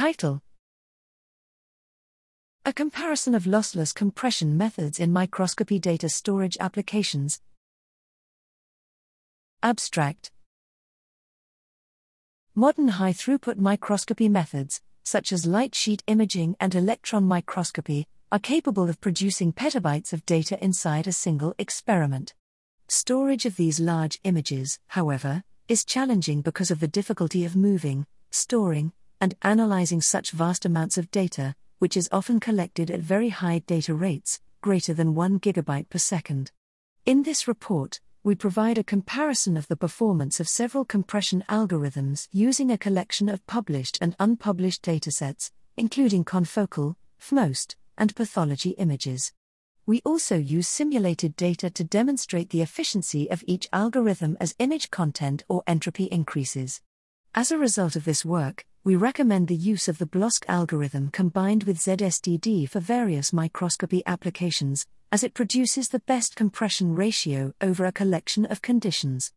Title A comparison of lossless compression methods in microscopy data storage applications. Abstract Modern high throughput microscopy methods, such as light sheet imaging and electron microscopy, are capable of producing petabytes of data inside a single experiment. Storage of these large images, however, is challenging because of the difficulty of moving, storing, and analyzing such vast amounts of data, which is often collected at very high data rates, greater than 1 gigabyte per second. In this report, we provide a comparison of the performance of several compression algorithms using a collection of published and unpublished datasets, including confocal, fMOST, and pathology images. We also use simulated data to demonstrate the efficiency of each algorithm as image content or entropy increases. As a result of this work, we recommend the use of the BLOSC algorithm combined with ZSTD for various microscopy applications, as it produces the best compression ratio over a collection of conditions.